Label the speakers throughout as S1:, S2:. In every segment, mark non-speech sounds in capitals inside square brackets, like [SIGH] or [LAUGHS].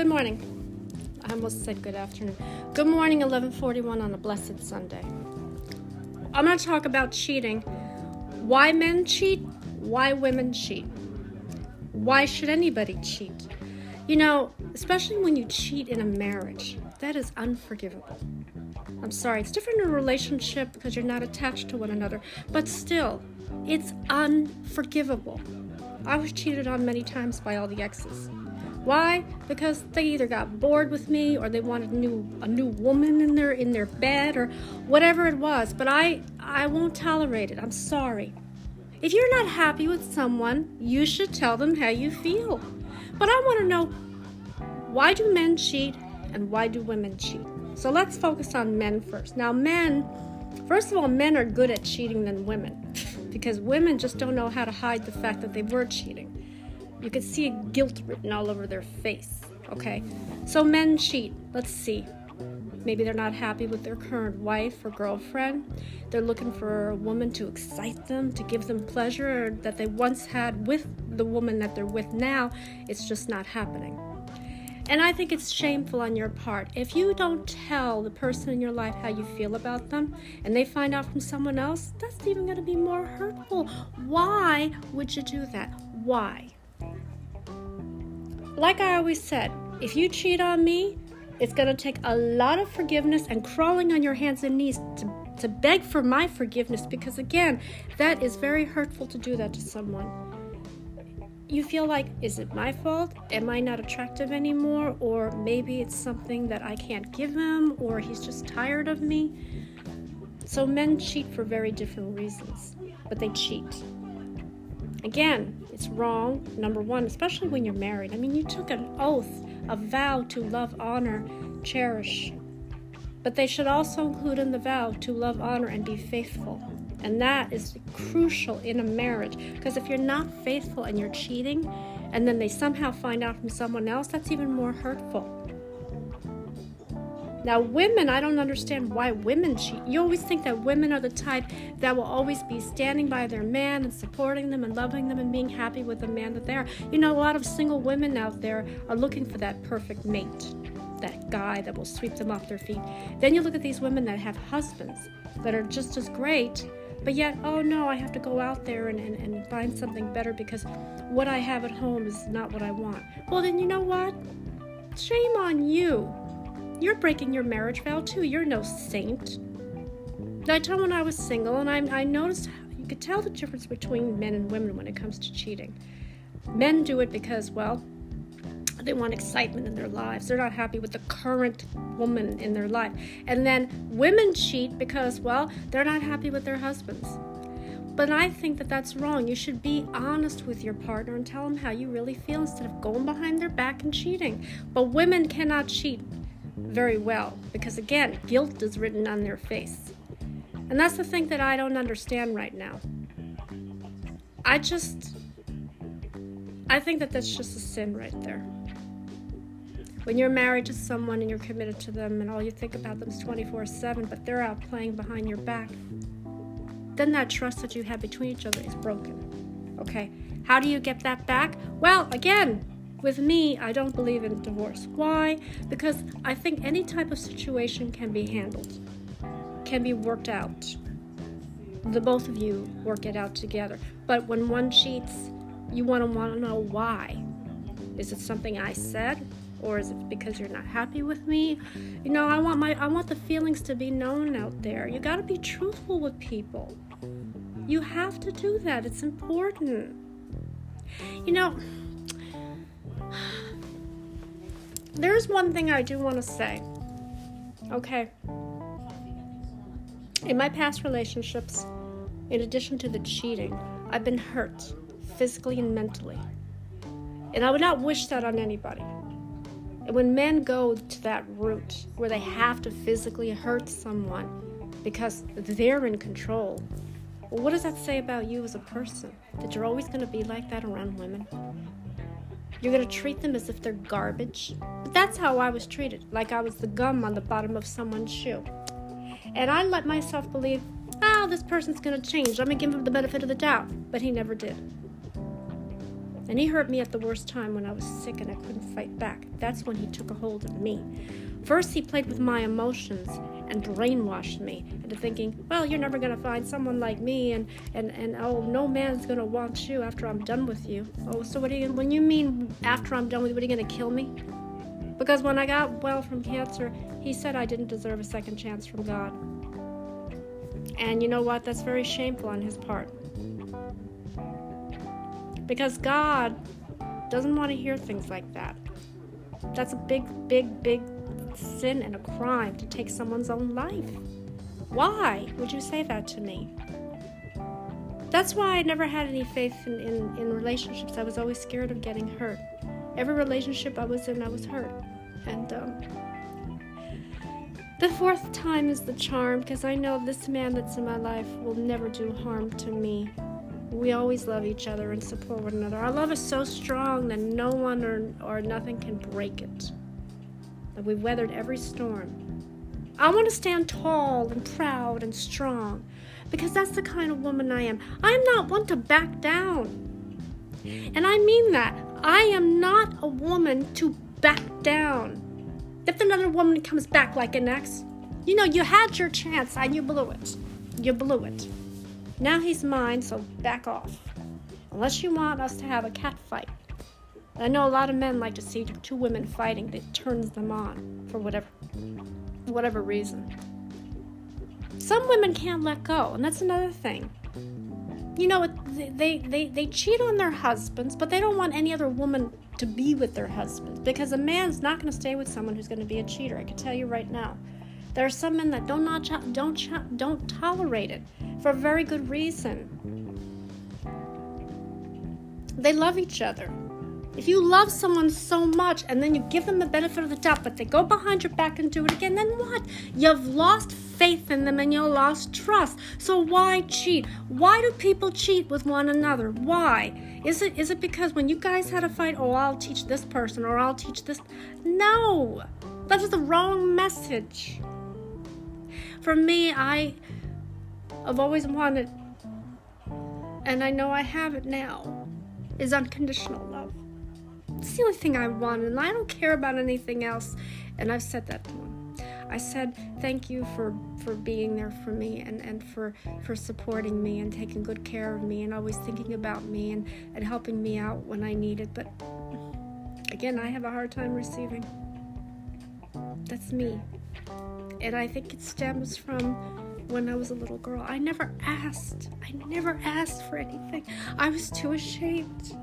S1: Good morning. I almost said good afternoon. Good morning, 1141 on a blessed Sunday. I'm going to talk about cheating. Why men cheat, why women cheat. Why should anybody cheat? You know, especially when you cheat in a marriage, that is unforgivable. I'm sorry, it's different in a relationship because you're not attached to one another, but still, it's unforgivable. I was cheated on many times by all the exes. Why? Because they either got bored with me or they wanted a new a new woman in their in their bed or whatever it was. But I I won't tolerate it. I'm sorry. If you're not happy with someone, you should tell them how you feel. But I want to know why do men cheat and why do women cheat? So let's focus on men first. Now men, first of all, men are good at cheating than women [LAUGHS] because women just don't know how to hide the fact that they were cheating. You can see a guilt written all over their face. Okay, so men cheat. Let's see. Maybe they're not happy with their current wife or girlfriend. They're looking for a woman to excite them, to give them pleasure that they once had with the woman that they're with now. It's just not happening. And I think it's shameful on your part. If you don't tell the person in your life how you feel about them and they find out from someone else, that's even going to be more hurtful. Why would you do that? Why? Like I always said, if you cheat on me, it's going to take a lot of forgiveness and crawling on your hands and knees to, to beg for my forgiveness because, again, that is very hurtful to do that to someone. You feel like, is it my fault? Am I not attractive anymore? Or maybe it's something that I can't give him, or he's just tired of me. So, men cheat for very different reasons, but they cheat. Again, it's wrong, number one, especially when you're married. I mean, you took an oath, a vow to love, honor, cherish. But they should also include in the vow to love, honor, and be faithful. And that is crucial in a marriage because if you're not faithful and you're cheating, and then they somehow find out from someone else, that's even more hurtful. Now, women, I don't understand why women cheat. You always think that women are the type that will always be standing by their man and supporting them and loving them and being happy with the man that they are. You know, a lot of single women out there are looking for that perfect mate, that guy that will sweep them off their feet. Then you look at these women that have husbands that are just as great, but yet, oh no, I have to go out there and, and, and find something better because what I have at home is not what I want. Well, then you know what? Shame on you you're breaking your marriage vow too. You're no saint. I told when I was single, and I, I noticed you could tell the difference between men and women when it comes to cheating. Men do it because, well, they want excitement in their lives. They're not happy with the current woman in their life. And then women cheat because, well, they're not happy with their husbands. But I think that that's wrong. You should be honest with your partner and tell them how you really feel instead of going behind their back and cheating. But women cannot cheat very well because, again, guilt is written on their face. And that's the thing that I don't understand right now. I just, I think that that's just a sin right there. When you're married to someone and you're committed to them and all you think about them is 24 7, but they're out playing behind your back, then that trust that you have between each other is broken. Okay? How do you get that back? Well, again, with me, I don't believe in divorce. Why? Because I think any type of situation can be handled, can be worked out. The both of you work it out together. But when one cheats, you want to want to know why. Is it something I said? Or is it because you're not happy with me? You know, I want my I want the feelings to be known out there. You got to be truthful with people. You have to do that. It's important. You know, there's one thing I do want to say. Okay. In my past relationships, in addition to the cheating, I've been hurt physically and mentally. And I would not wish that on anybody. And when men go to that route where they have to physically hurt someone because they're in control, well, what does that say about you as a person? That you're always going to be like that around women? You're gonna treat them as if they're garbage. But that's how I was treated, like I was the gum on the bottom of someone's shoe. And I let myself believe, oh, this person's gonna change. I'm gonna give him the benefit of the doubt. But he never did. And he hurt me at the worst time when I was sick and I couldn't fight back. That's when he took a hold of me. First, he played with my emotions and brainwashed me into thinking, well, you're never going to find someone like me, and, and, and oh, no man's going to want you after I'm done with you. Oh, so what are you, when you mean after I'm done with you, what are you going to kill me? Because when I got well from cancer, he said I didn't deserve a second chance from God. And you know what? That's very shameful on his part. Because God doesn't want to hear things like that. That's a big, big, big sin and a crime to take someone's own life. Why would you say that to me? That's why I never had any faith in, in, in, relationships. I was always scared of getting hurt. Every relationship I was in, I was hurt. And um, the fourth time is the charm because I know this man that's in my life will never do harm to me. We always love each other and support one another. Our love is so strong that no one or, or nothing can break it. That we've weathered every storm. I want to stand tall and proud and strong because that's the kind of woman I am. I am not one to back down. And I mean that. I am not a woman to back down. If another woman comes back like an ex, you know, you had your chance and you blew it. You blew it. Now he's mine, so back off. Unless you want us to have a cat fight. I know a lot of men like to see two women fighting that turns them on for whatever whatever reason. Some women can't let go, and that's another thing. You know, they, they, they cheat on their husbands, but they don't want any other woman to be with their husbands because a man's not going to stay with someone who's going to be a cheater. I can tell you right now. There are some men that don't not don't don't tolerate it for a very good reason. They love each other. If you love someone so much and then you give them the benefit of the doubt, but they go behind your back and do it again, then what? You've lost faith in them and you lost trust. So why cheat? Why do people cheat with one another? Why? Is it is it because when you guys had a fight, oh I'll teach this person or I'll teach this? No. That is the wrong message. For me, I have always wanted and I know I have it now, is unconditional love. It's the only thing I want, and I don't care about anything else. And I've said that to him. I said thank you for for being there for me and and for for supporting me and taking good care of me and always thinking about me and and helping me out when I need it. But again, I have a hard time receiving. That's me. And I think it stems from when I was a little girl. I never asked. I never asked for anything. I was too ashamed.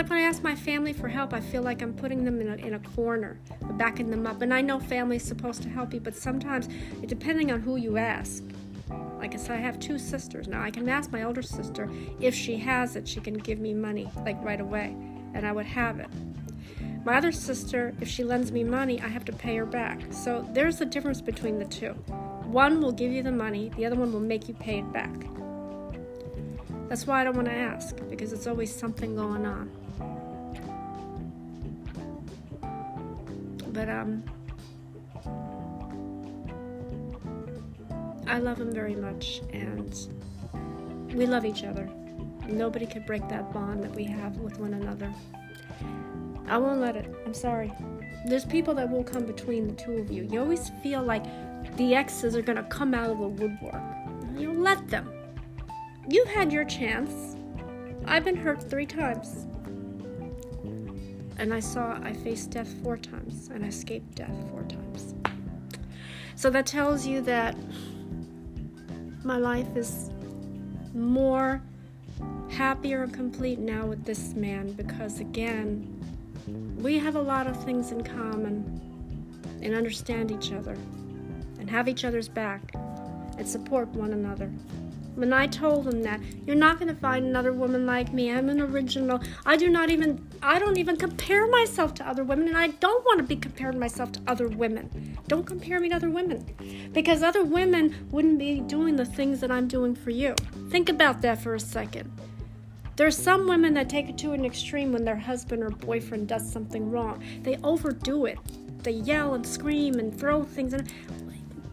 S1: Like when I ask my family for help, I feel like I'm putting them in a, in a corner, backing them up. And I know family's supposed to help you, but sometimes, depending on who you ask, like I said, I have two sisters. Now I can ask my older sister if she has it, she can give me money, like right away, and I would have it. My other sister, if she lends me money, I have to pay her back. So there's a difference between the two. One will give you the money, the other one will make you pay it back. That's why I don't want to ask, because it's always something going on. But, um, I love him very much, and we love each other. Nobody could break that bond that we have with one another. I won't let it. I'm sorry. There's people that will come between the two of you. You always feel like the exes are to come out of the woodwork. You let them. You've had your chance. I've been hurt three times. And I saw I faced death four times and I escaped death four times. So that tells you that my life is more happier and complete now with this man because, again, we have a lot of things in common and understand each other and have each other's back and support one another. When I told him that, you're not going to find another woman like me. I'm an original. I do not even, I don't even compare myself to other women, and I don't want to be comparing myself to other women. Don't compare me to other women. Because other women wouldn't be doing the things that I'm doing for you. Think about that for a second. There's some women that take it to an extreme when their husband or boyfriend does something wrong. They overdo it. They yell and scream and throw things. And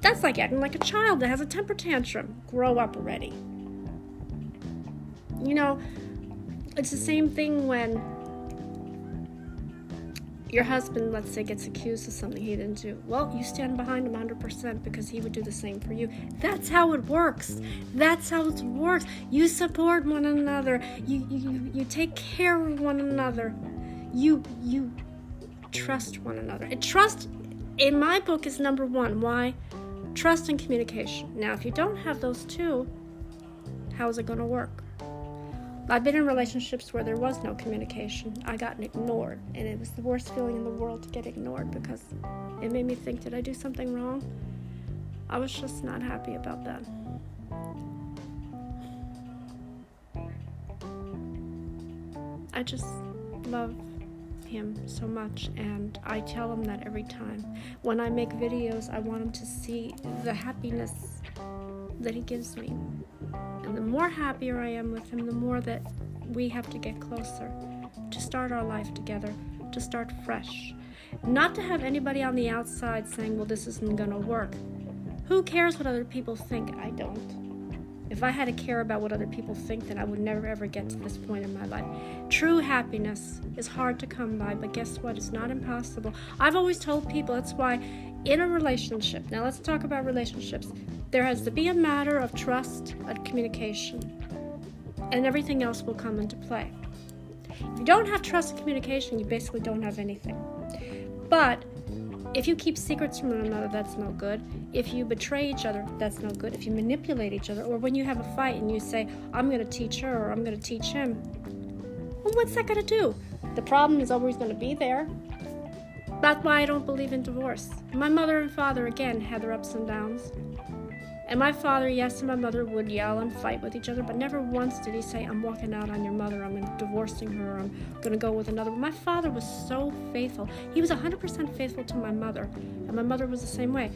S1: that's like acting like a child that has a temper tantrum. Grow up already. You know, it's the same thing when your husband, let's say, gets accused of something he didn't do. Well, you stand behind him 100% because he would do the same for you. That's how it works. That's how it works. You support one another. You you, you take care of one another. You you trust one another. And trust in my book is number 1. Why? Trust and communication. Now, if you don't have those two, how is it going to work? I've been in relationships where there was no communication. I got ignored, and it was the worst feeling in the world to get ignored because it made me think, did I do something wrong? I was just not happy about that. I just love him so much, and I tell him that every time. When I make videos, I want him to see the happiness that he gives me. And the more happier I am with him, the more that we have to get closer to start our life together, to start fresh. Not to have anybody on the outside saying, well, this isn't going to work. Who cares what other people think? I don't. If I had to care about what other people think, then I would never ever get to this point in my life. True happiness is hard to come by, but guess what? It's not impossible. I've always told people that's why in a relationship, now let's talk about relationships. There has to be a matter of trust and communication, and everything else will come into play. If you don't have trust and communication, you basically don't have anything. But if you keep secrets from one another, that's no good. If you betray each other, that's no good. If you manipulate each other, or when you have a fight and you say, I'm going to teach her or I'm going to teach him, well, what's that going to do? The problem is always going to be there. That's why I don't believe in divorce. My mother and father, again, had their ups and downs. And my father, yes, and my mother would yell and fight with each other, but never once did he say, I'm walking out on your mother, I'm divorcing her, I'm going to go with another. My father was so faithful. He was 100% faithful to my mother, and my mother was the same way.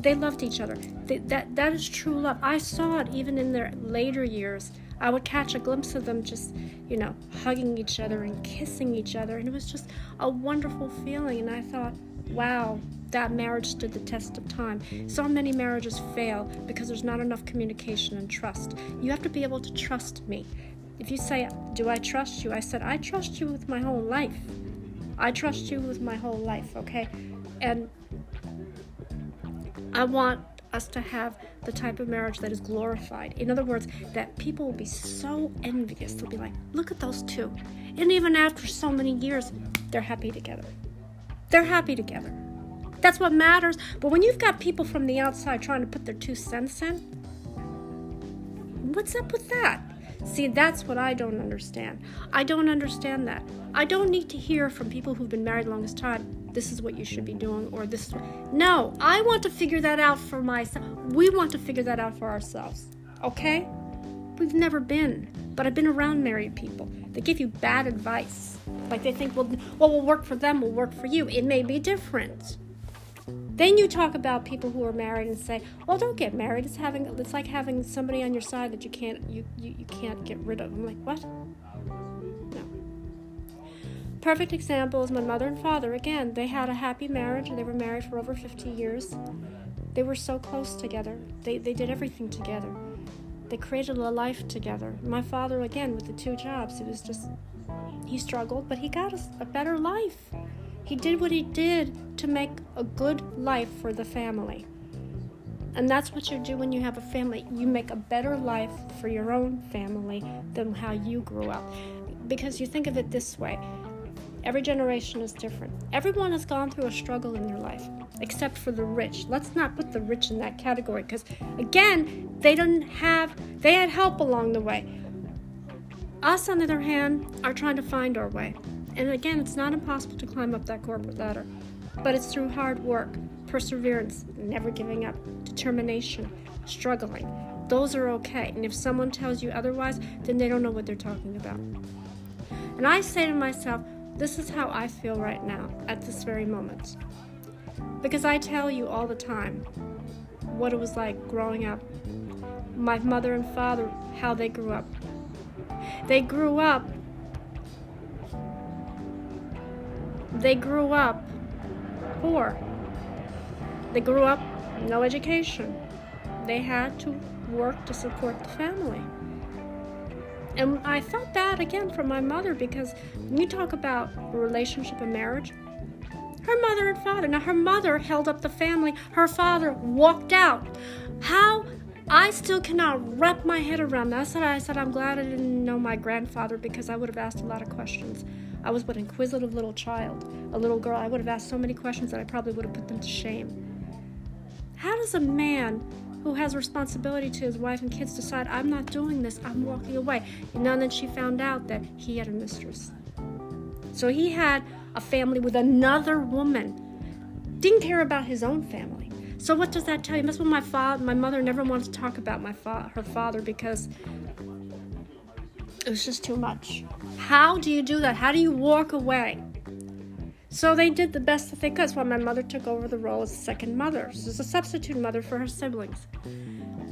S1: They loved each other. They, that, that is true love. I saw it even in their later years. I would catch a glimpse of them just, you know, hugging each other and kissing each other, and it was just a wonderful feeling. And I thought, wow, that marriage stood the test of time. So many marriages fail because there's not enough communication and trust. You have to be able to trust me. If you say, Do I trust you? I said, I trust you with my whole life. I trust you with my whole life, okay? And I want us to have the type of marriage that is glorified. In other words, that people will be so envious. They'll be like, look at those two. And even after so many years, they're happy together. They're happy together. That's what matters. But when you've got people from the outside trying to put their two cents in, what's up with that? See, that's what I don't understand. I don't understand that. I don't need to hear from people who've been married the longest time, this is what you should be doing, or this is. No, I want to figure that out for myself. We want to figure that out for ourselves. Okay? We've never been, but I've been around married people. They give you bad advice. Like they think, well, what will work for them will work for you. It may be different. Then you talk about people who are married and say, "Well, don't get married. It's having it's like having somebody on your side that you can't you, you, you can't get rid of." I'm like, "What?" No. Perfect example is my mother and father. Again, they had a happy marriage. They were married for over 50 years. They were so close together. They they did everything together. They created a life together. My father again with the two jobs, it was just he struggled, but he got a better life. He did what he did to make a good life for the family. And that's what you do when you have a family. You make a better life for your own family than how you grew up. Because you think of it this way every generation is different. Everyone has gone through a struggle in their life, except for the rich. Let's not put the rich in that category because, again, they didn't have, they had help along the way. Us, on the other hand, are trying to find our way. And again, it's not impossible to climb up that corporate ladder, but it's through hard work, perseverance, never giving up, determination, struggling. Those are okay. And if someone tells you otherwise, then they don't know what they're talking about. And I say to myself, this is how I feel right now, at this very moment. Because I tell you all the time what it was like growing up. My mother and father, how they grew up. They grew up They grew up poor. They grew up no education. They had to work to support the family. And I felt bad again for my mother because when you talk about relationship and marriage, her mother and father. Now, her mother held up the family, her father walked out. How? I still cannot wrap my head around that. I said, I said, I'm glad I didn't know my grandfather because I would have asked a lot of questions. I was but an inquisitive little child, a little girl. I would have asked so many questions that I probably would have put them to shame. How does a man who has responsibility to his wife and kids decide, I'm not doing this, I'm walking away? And then she found out that he had a mistress. So he had a family with another woman. Didn't care about his own family. So what does that tell you? That's what my father, my mother never wanted to talk about my fa- her father because it was just too much. How do you do that? How do you walk away? So they did the best that they could. That's why my mother took over the role as second mother. She was a substitute mother for her siblings.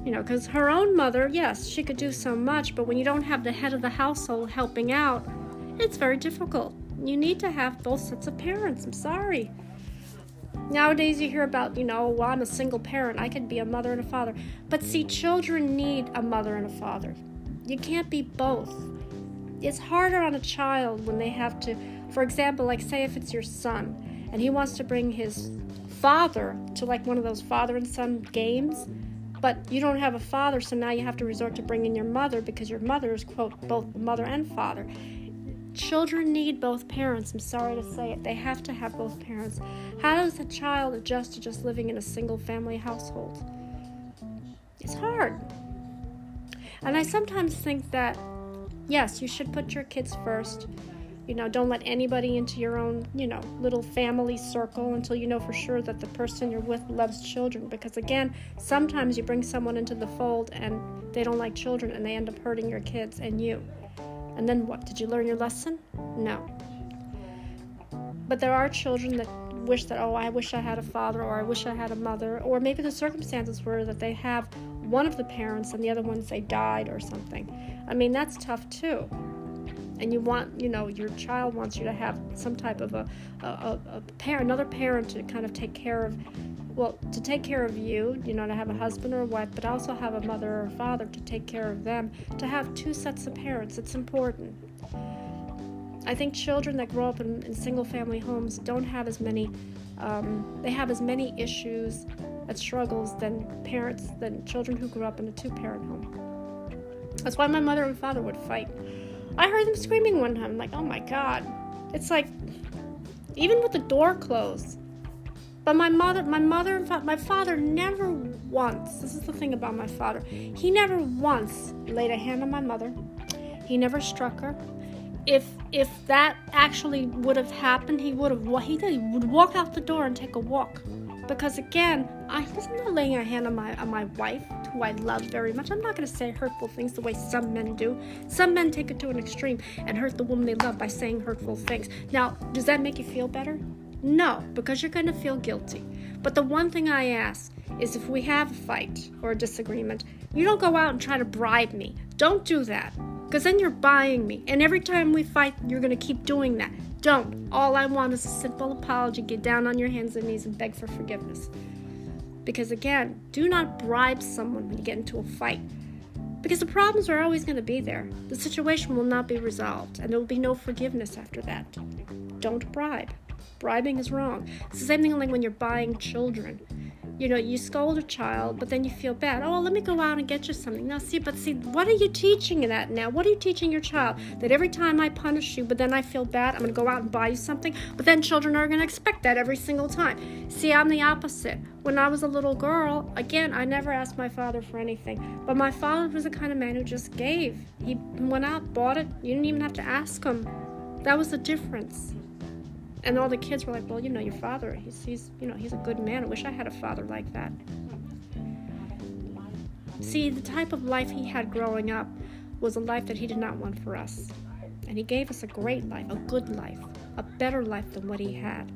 S1: You know, because her own mother, yes, she could do so much, but when you don't have the head of the household helping out, it's very difficult. You need to have both sets of parents. I'm sorry. Nowadays, you hear about, you know, well, I'm a single parent. I could be a mother and a father. But see, children need a mother and a father. You can't be both. It's harder on a child when they have to, for example, like say if it's your son and he wants to bring his father to like one of those father and son games, but you don't have a father, so now you have to resort to bringing your mother because your mother is, quote, both mother and father. Children need both parents. I'm sorry to say it. They have to have both parents. How does a child adjust to just living in a single family household? It's hard. And I sometimes think that, yes, you should put your kids first. You know, don't let anybody into your own, you know, little family circle until you know for sure that the person you're with loves children. Because again, sometimes you bring someone into the fold and they don't like children and they end up hurting your kids and you. And then what? Did you learn your lesson? No. But there are children that wish that, oh, I wish I had a father, or I wish I had a mother, or maybe the circumstances were that they have one of the parents and the other ones they died or something. I mean, that's tough too. And you want, you know, your child wants you to have some type of a, a, a, parent, another parent to kind of take care of well, to take care of you, you know, to have a husband or a wife, but also have a mother or a father to take care of them, to have two sets of parents. It's important. I think children that grow up in, in single family homes don't have as many, um, they have as many issues and struggles than parents, than children who grew up in a two parent home. That's why my mother and father would fight. I heard them screaming one time, like, oh my god. It's like, even with the door closed, but my mother, my mother and fa- my father never once. This is the thing about my father. He never once laid a hand on my mother. He never struck her. If if that actually would have happened, he would have he, would walk out the door and take a walk. Because again, I, am not laying a hand on my on my wife, who I love very much. I'm not going to say hurtful things the way some men do. Some men take it to an extreme and hurt the woman they love by saying hurtful things. Now, does that make you feel better? No, because you're going to feel guilty. But the one thing I ask is if we have a fight or a disagreement, you don't go out and try to bribe me. Don't do that. Because then you're buying me. And every time we fight, you're going to keep doing that. Don't. All I want is a simple apology. Get down on your hands and knees and beg for forgiveness. Because again, do not bribe someone when you get into a fight. Because the problems are always going to be there. The situation will not be resolved, and there will be no forgiveness after that. Don't bribe. Bribing is wrong. It's the same thing like when you're buying children. You know, you scold a child, but then you feel bad. Oh, let me go out and get you something. Now, see, but see, what are you teaching that now? What are you teaching your child? That every time I punish you, but then I feel bad, I'm going to go out and buy you something? But then children are going to expect that every single time. See, I'm the opposite. When I was a little girl, again, I never asked my father for anything. But my father was the kind of man who just gave. He went out, bought it. You didn't even have to ask him. That was the difference. And all the kids were like, well, you know, your father, he's, he's, you know, he's a good man. I wish I had a father like that. See, the type of life he had growing up was a life that he did not want for us. And he gave us a great life, a good life, a better life than what he had.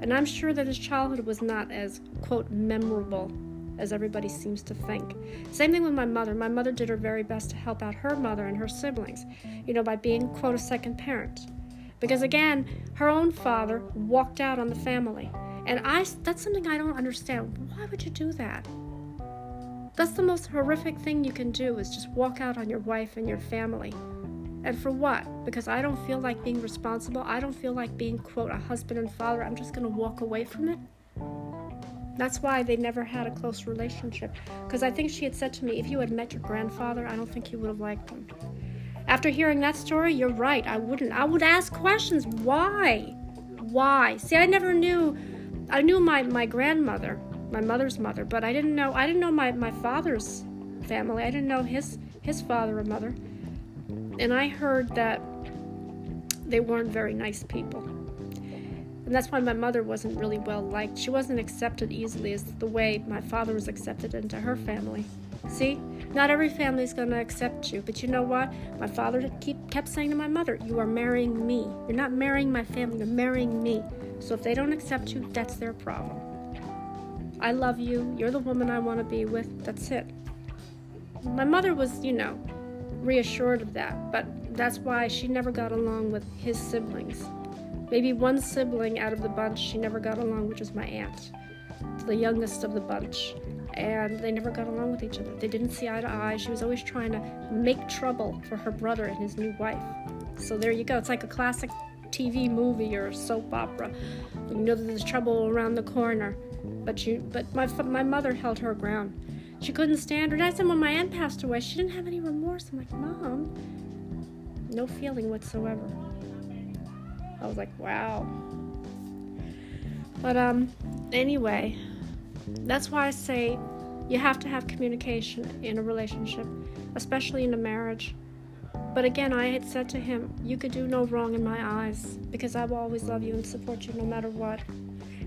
S1: And I'm sure that his childhood was not as, quote, memorable as everybody seems to think. Same thing with my mother. My mother did her very best to help out her mother and her siblings, you know, by being, quote, a second parent. Because again, her own father walked out on the family. And I that's something I don't understand. Why would you do that? That's the most horrific thing you can do is just walk out on your wife and your family. And for what? Because I don't feel like being responsible. I don't feel like being, quote, a husband and father. I'm just going to walk away from it. That's why they never had a close relationship. Because I think she had said to me, if you had met your grandfather, I don't think you would have liked him. After hearing that story, you're right. I wouldn't. I would ask questions. Why? Why? See, I never knew. I knew my, my grandmother my mother's mother, but I didn't know I didn't know my, my father's family. I didn't know his his father or mother. And I heard that they weren't very nice people. And that's why my mother wasn't really well liked. She wasn't accepted easily as the way my father was accepted into her family. See? Not every family is going to accept you, but you know what? My father keep, kept saying to my mother, You are marrying me. You're not marrying my family, you're marrying me. So if they don't accept you, that's their problem. I love you. You're the woman I want to be with. That's it. My mother was, you know, reassured of that, but that's why she never got along with his siblings. Maybe one sibling out of the bunch she never got along, which was my aunt, the youngest of the bunch. And they never got along with each other. They didn't see eye to eye. She was always trying to make trouble for her brother and his new wife. So there you go. It's like a classic TV movie or soap opera. You know that there's trouble around the corner. But you, but my my mother held her ground. She couldn't stand her. I said when my aunt passed away, she didn't have any remorse. I'm like, Mom, no feeling whatsoever. I was like, wow. But um, anyway, that's why I say you have to have communication in a relationship, especially in a marriage. But again, I had said to him, You could do no wrong in my eyes because I will always love you and support you no matter what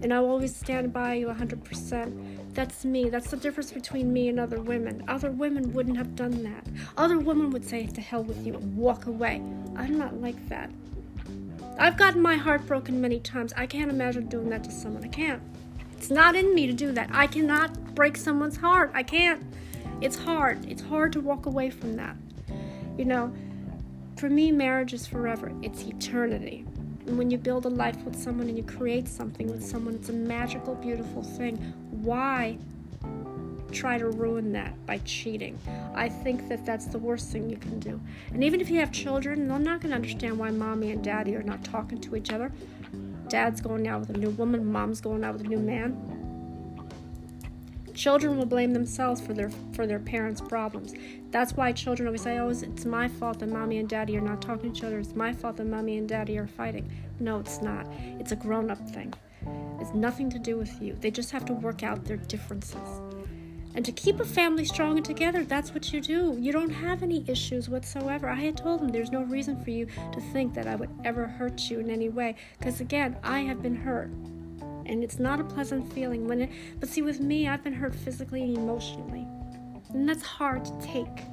S1: and I will always stand by you 100%. That's me. That's the difference between me and other women. Other women wouldn't have done that. Other women would say, to hell with you and walk away. I'm not like that. I've gotten my heart broken many times. I can't imagine doing that to someone. I can't. It's not in me to do that. I cannot break someone's heart. I can't. It's hard. It's hard to walk away from that. You know, for me, marriage is forever, it's eternity. And when you build a life with someone and you create something with someone, it's a magical, beautiful thing. Why try to ruin that by cheating? I think that that's the worst thing you can do. And even if you have children, they're not going to understand why mommy and daddy are not talking to each other. Dad's going out with a new woman, mom's going out with a new man. Children will blame themselves for their for their parents' problems. That's why children always say, "Oh, it's my fault that mommy and daddy are not talking to each other. It's my fault that mommy and daddy are fighting." No, it's not. It's a grown-up thing. It's nothing to do with you. They just have to work out their differences. And to keep a family strong and together, that's what you do. You don't have any issues whatsoever. I had told them there's no reason for you to think that I would ever hurt you in any way. Because again, I have been hurt and it's not a pleasant feeling when it but see with me I've been hurt physically and emotionally and that's hard to take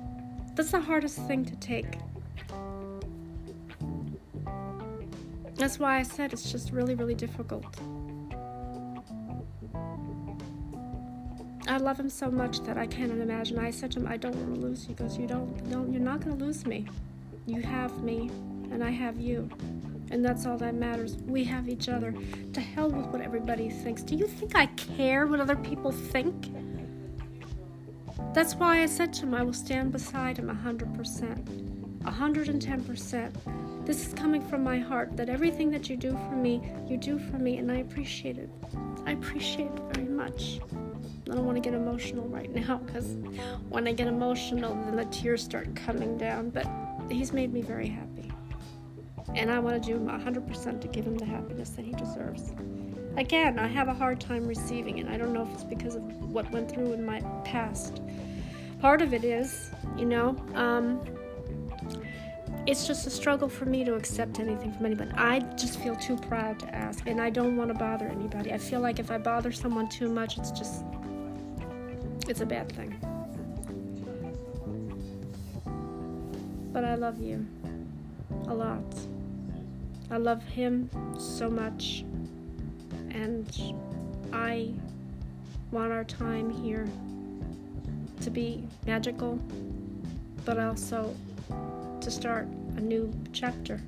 S1: that's the hardest thing to take that's why I said it's just really really difficult I love him so much that I can't imagine I said to him I don't want to lose you because you don't don't you're not going to lose me you have me and I have you and that's all that matters. We have each other. To hell with what everybody thinks. Do you think I care what other people think? That's why I said to him I will stand beside him 100%. 110%. This is coming from my heart that everything that you do for me, you do for me, and I appreciate it. I appreciate it very much. I don't want to get emotional right now because when I get emotional, then the tears start coming down. But he's made me very happy and I want to do 100% to give him the happiness that he deserves. Again, I have a hard time receiving it. I don't know if it's because of what went through in my past. Part of it is, you know, um, it's just a struggle for me to accept anything from anybody. I just feel too proud to ask, and I don't want to bother anybody. I feel like if I bother someone too much, it's just, it's a bad thing. But I love you a lot. I love him so much, and I want our time here to be magical, but also to start a new chapter.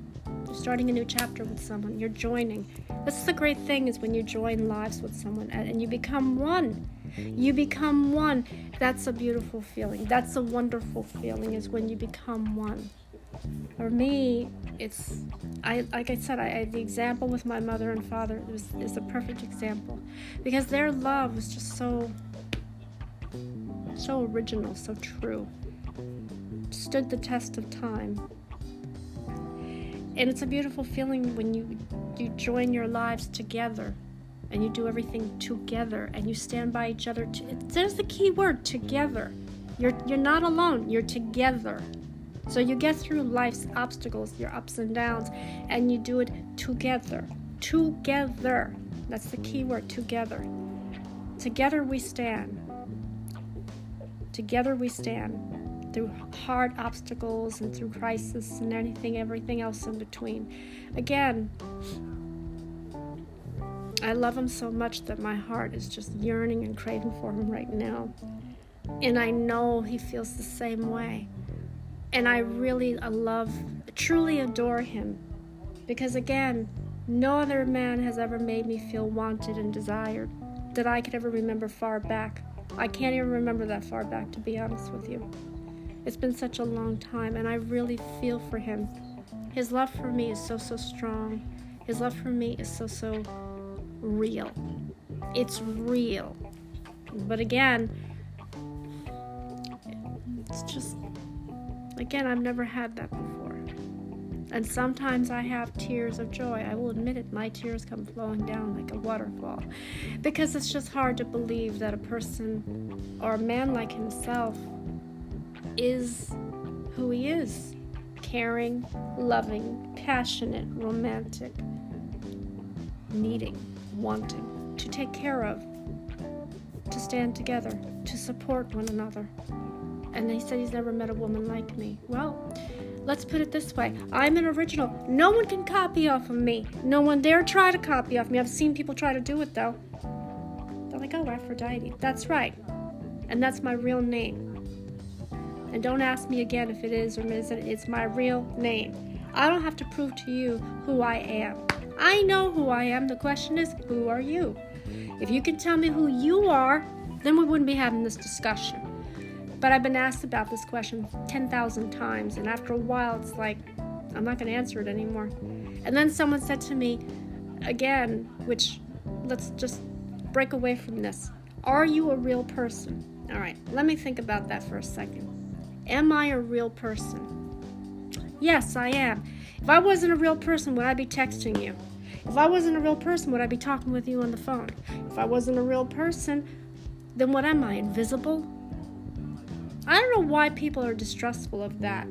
S1: You're starting a new chapter with someone. You're joining. This is the great thing is when you join lives with someone and you become one. You become one. That's a beautiful feeling. That's a wonderful feeling is when you become one. For me, it's I like I said, I, I the example with my mother and father is, is a perfect example because their love was just so so original, so true. Stood the test of time. And it's a beautiful feeling when you you join your lives together and you do everything together and you stand by each other. To, there's the key word together. You're, you're not alone, you're together. So you get through life's obstacles, your ups and downs, and you do it together. Together. That's the key word together. Together we stand. Together we stand through hard obstacles and through crisis and anything, everything else in between. Again, I love him so much that my heart is just yearning and craving for him right now. And I know he feels the same way. And I really love, truly adore him. Because again, no other man has ever made me feel wanted and desired that I could ever remember far back. I can't even remember that far back, to be honest with you. It's been such a long time, and I really feel for him. His love for me is so, so strong. His love for me is so, so real. It's real. But again, it's just, again, I've never had that before. And sometimes I have tears of joy. I will admit it, my tears come flowing down like a waterfall. Because it's just hard to believe that a person or a man like himself is who he is caring, loving, passionate, romantic, needing wanting to take care of, to stand together, to support one another. And he said he's never met a woman like me. Well, let's put it this way I'm an original. No one can copy off of me. No one dare try to copy off me. I've seen people try to do it though. They're like, oh, Aphrodite. That's right. And that's my real name. And don't ask me again if it is or isn't. It's my real name. I don't have to prove to you who I am. I know who I am. The question is, who are you? If you can tell me who you are, then we wouldn't be having this discussion. But I've been asked about this question 10,000 times, and after a while, it's like, I'm not going to answer it anymore. And then someone said to me, again, which let's just break away from this. Are you a real person? All right, let me think about that for a second. Am I a real person? Yes, I am. If I wasn't a real person, would I be texting you? If I wasn't a real person, would I be talking with you on the phone? If I wasn't a real person, then what am I? Invisible? I don't know why people are distrustful of that.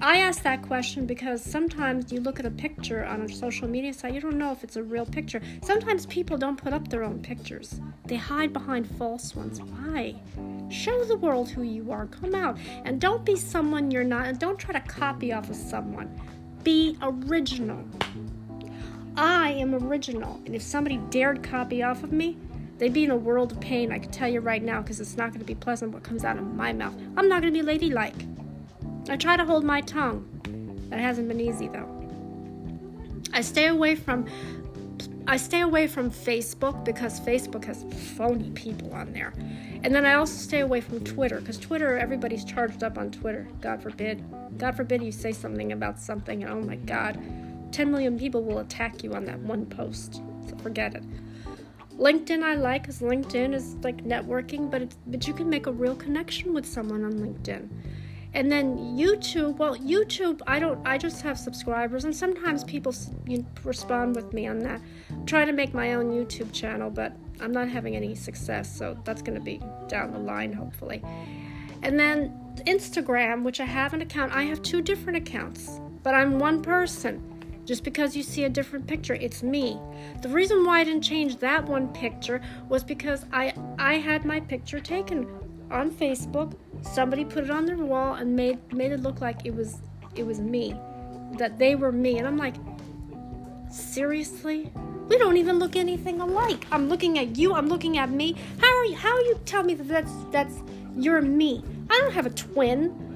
S1: I ask that question because sometimes you look at a picture on a social media site, you don't know if it's a real picture. Sometimes people don't put up their own pictures, they hide behind false ones. Why? Show the world who you are. Come out. And don't be someone you're not. And don't try to copy off of someone. Be original. I am original. And if somebody dared copy off of me, they'd be in a world of pain. I can tell you right now because it's not going to be pleasant what comes out of my mouth. I'm not going to be ladylike. I try to hold my tongue. That hasn't been easy though. I stay away from I stay away from Facebook because Facebook has phony people on there. And then I also stay away from Twitter because Twitter, everybody's charged up on Twitter. God forbid. God forbid you say something about something, and oh my God, 10 million people will attack you on that one post. So forget it. LinkedIn I like because LinkedIn is like networking, but it's, but you can make a real connection with someone on LinkedIn. And then YouTube, well, YouTube, I don't, I just have subscribers, and sometimes people respond with me on that. I'm trying to make my own YouTube channel, but I'm not having any success, so that's going to be down the line, hopefully. And then Instagram, which I have an account, I have two different accounts, but I'm one person. Just because you see a different picture, it's me. The reason why I didn't change that one picture was because I I had my picture taken on Facebook. Somebody put it on their wall and made made it look like it was it was me, that they were me, and I'm like, seriously? We don't even look anything alike. I'm looking at you. I'm looking at me. How are you? How you tell me that that's that's you're me? I don't have a twin.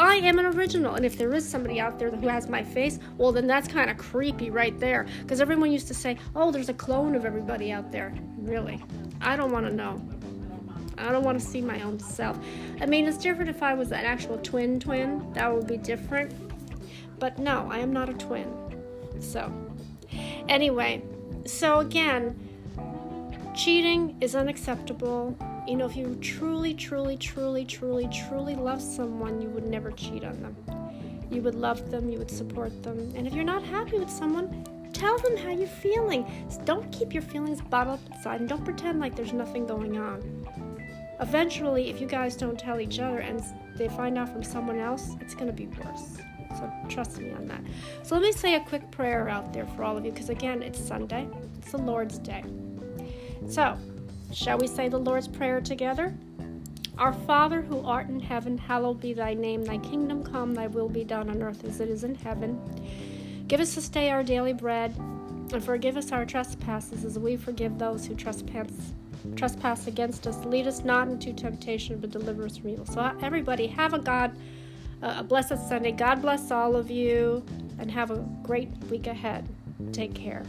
S1: I am an original, and if there is somebody out there who has my face, well, then that's kind of creepy right there. Because everyone used to say, "Oh, there's a clone of everybody out there." Really, I don't want to know. I don't want to see my own self. I mean, it's different if I was an actual twin twin. That would be different. But no, I am not a twin. So, anyway, so again, cheating is unacceptable. You know, if you truly, truly, truly, truly, truly love someone, you would never cheat on them. You would love them, you would support them. And if you're not happy with someone, tell them how you're feeling. Don't keep your feelings bottled up inside and don't pretend like there's nothing going on. Eventually, if you guys don't tell each other and they find out from someone else, it's going to be worse. So trust me on that. So let me say a quick prayer out there for all of you because again, it's Sunday, it's the Lord's Day. So, shall we say the Lord's Prayer together? Our Father who art in heaven, hallowed be thy name. Thy kingdom come, thy will be done on earth as it is in heaven. Give us this day our daily bread, and forgive us our trespasses as we forgive those who trespass trespass against us. Lead us not into temptation, but deliver us from evil. So everybody, have a God, uh, a blessed Sunday. God bless all of you, and have a great week ahead. Take care.